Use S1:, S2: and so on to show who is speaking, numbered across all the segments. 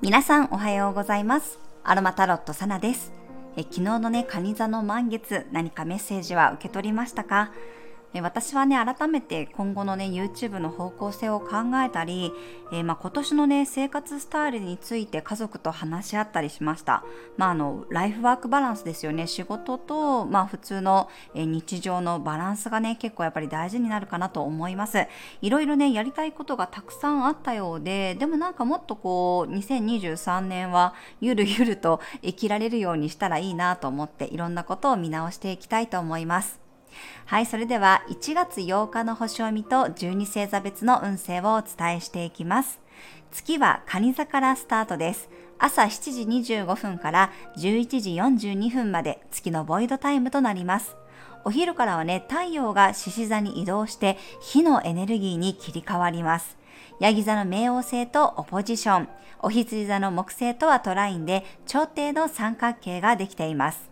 S1: 皆さんおはようございます。アロマタロットサナです。え昨日のね蟹座の満月何かメッセージは受け取りましたか？私はね、改めて今後のね、YouTube の方向性を考えたり、えー、まあ、今年のね、生活スタイルについて家族と話し合ったりしました。まあ、あの、ライフワークバランスですよね。仕事と、まあ、普通の、日常のバランスがね、結構やっぱり大事になるかなと思います。いろいろね、やりたいことがたくさんあったようで、でもなんかもっとこう、2023年はゆるゆると生きられるようにしたらいいなと思って、いろんなことを見直していきたいと思います。はい、それでは1月8日の星読みと12星座別の運勢をお伝えしていきます。月は蟹座からスタートです。朝7時25分から11時42分まで月のボイドタイムとなります。お昼からはね、太陽が獅子座に移動して火のエネルギーに切り替わります。ヤギ座の冥王星とオポジション、お羊座の木星とはトラインで超低の三角形ができています。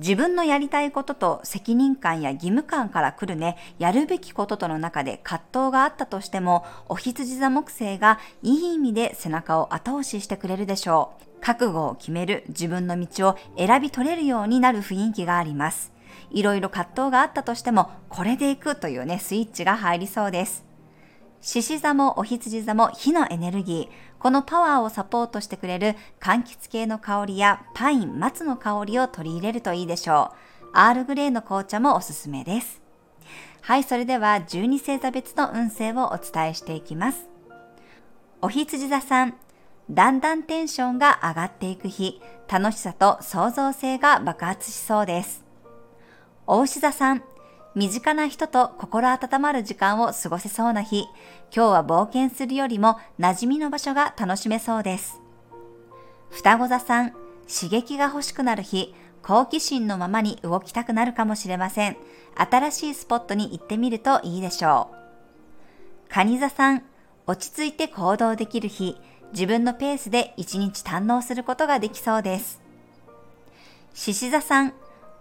S1: 自分のやりたいことと責任感や義務感から来るね、やるべきこととの中で葛藤があったとしても、お羊座木星がいい意味で背中を後押ししてくれるでしょう。覚悟を決める自分の道を選び取れるようになる雰囲気があります。いろいろ葛藤があったとしても、これでいくというね、スイッチが入りそうです。獅子座もお羊座も火のエネルギー、このパワーをサポートしてくれる柑橘系の香りやパイン、松の香りを取り入れるといいでしょう。アールグレーの紅茶もおすすめです。はい、それでは12星座別の運勢をお伝えしていきます。お羊座さん、だんだんテンションが上がっていく日、楽しさと創造性が爆発しそうです。お牛座さん、身近な人と心温まる時間を過ごせそうな日、今日は冒険するよりも馴染みの場所が楽しめそうです。双子座さん、刺激が欲しくなる日、好奇心のままに動きたくなるかもしれません。新しいスポットに行ってみるといいでしょう。蟹座さん、落ち着いて行動できる日、自分のペースで一日堪能することができそうです。獅子座さん、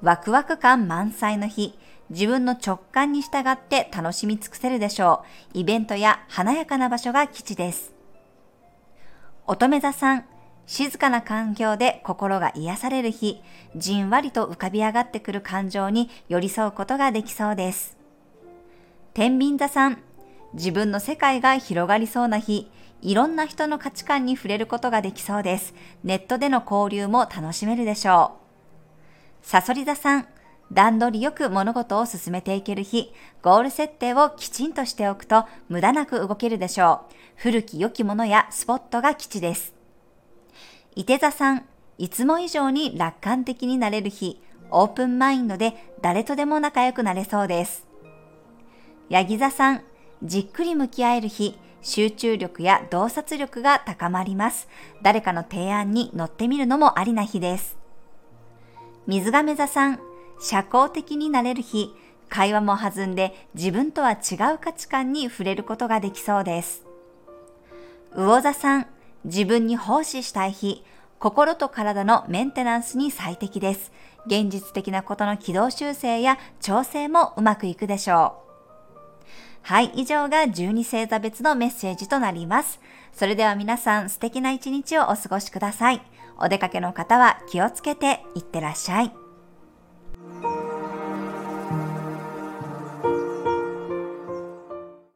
S1: ワクワク感満載の日、自分の直感に従って楽しみ尽くせるでしょう。イベントや華やかな場所が基地です。乙女座さん、静かな環境で心が癒される日、じんわりと浮かび上がってくる感情に寄り添うことができそうです。天秤座さん、自分の世界が広がりそうな日、いろんな人の価値観に触れることができそうです。ネットでの交流も楽しめるでしょう。サソリ座さん、段取りよく物事を進めていける日、ゴール設定をきちんとしておくと無駄なく動けるでしょう。古き良きものやスポットが基地です。伊手座さん、いつも以上に楽観的になれる日、オープンマインドで誰とでも仲良くなれそうです。ヤギ座さん、じっくり向き合える日、集中力や洞察力が高まります。誰かの提案に乗ってみるのもありな日です。水亀座さん、社交的になれる日、会話も弾んで自分とは違う価値観に触れることができそうです。魚座さん、自分に奉仕したい日、心と体のメンテナンスに最適です。現実的なことの軌道修正や調整もうまくいくでしょう。はい、以上が12星座別のメッセージとなります。それでは皆さん素敵な一日をお過ごしください。お出かけの方は気をつけていってらっしゃい。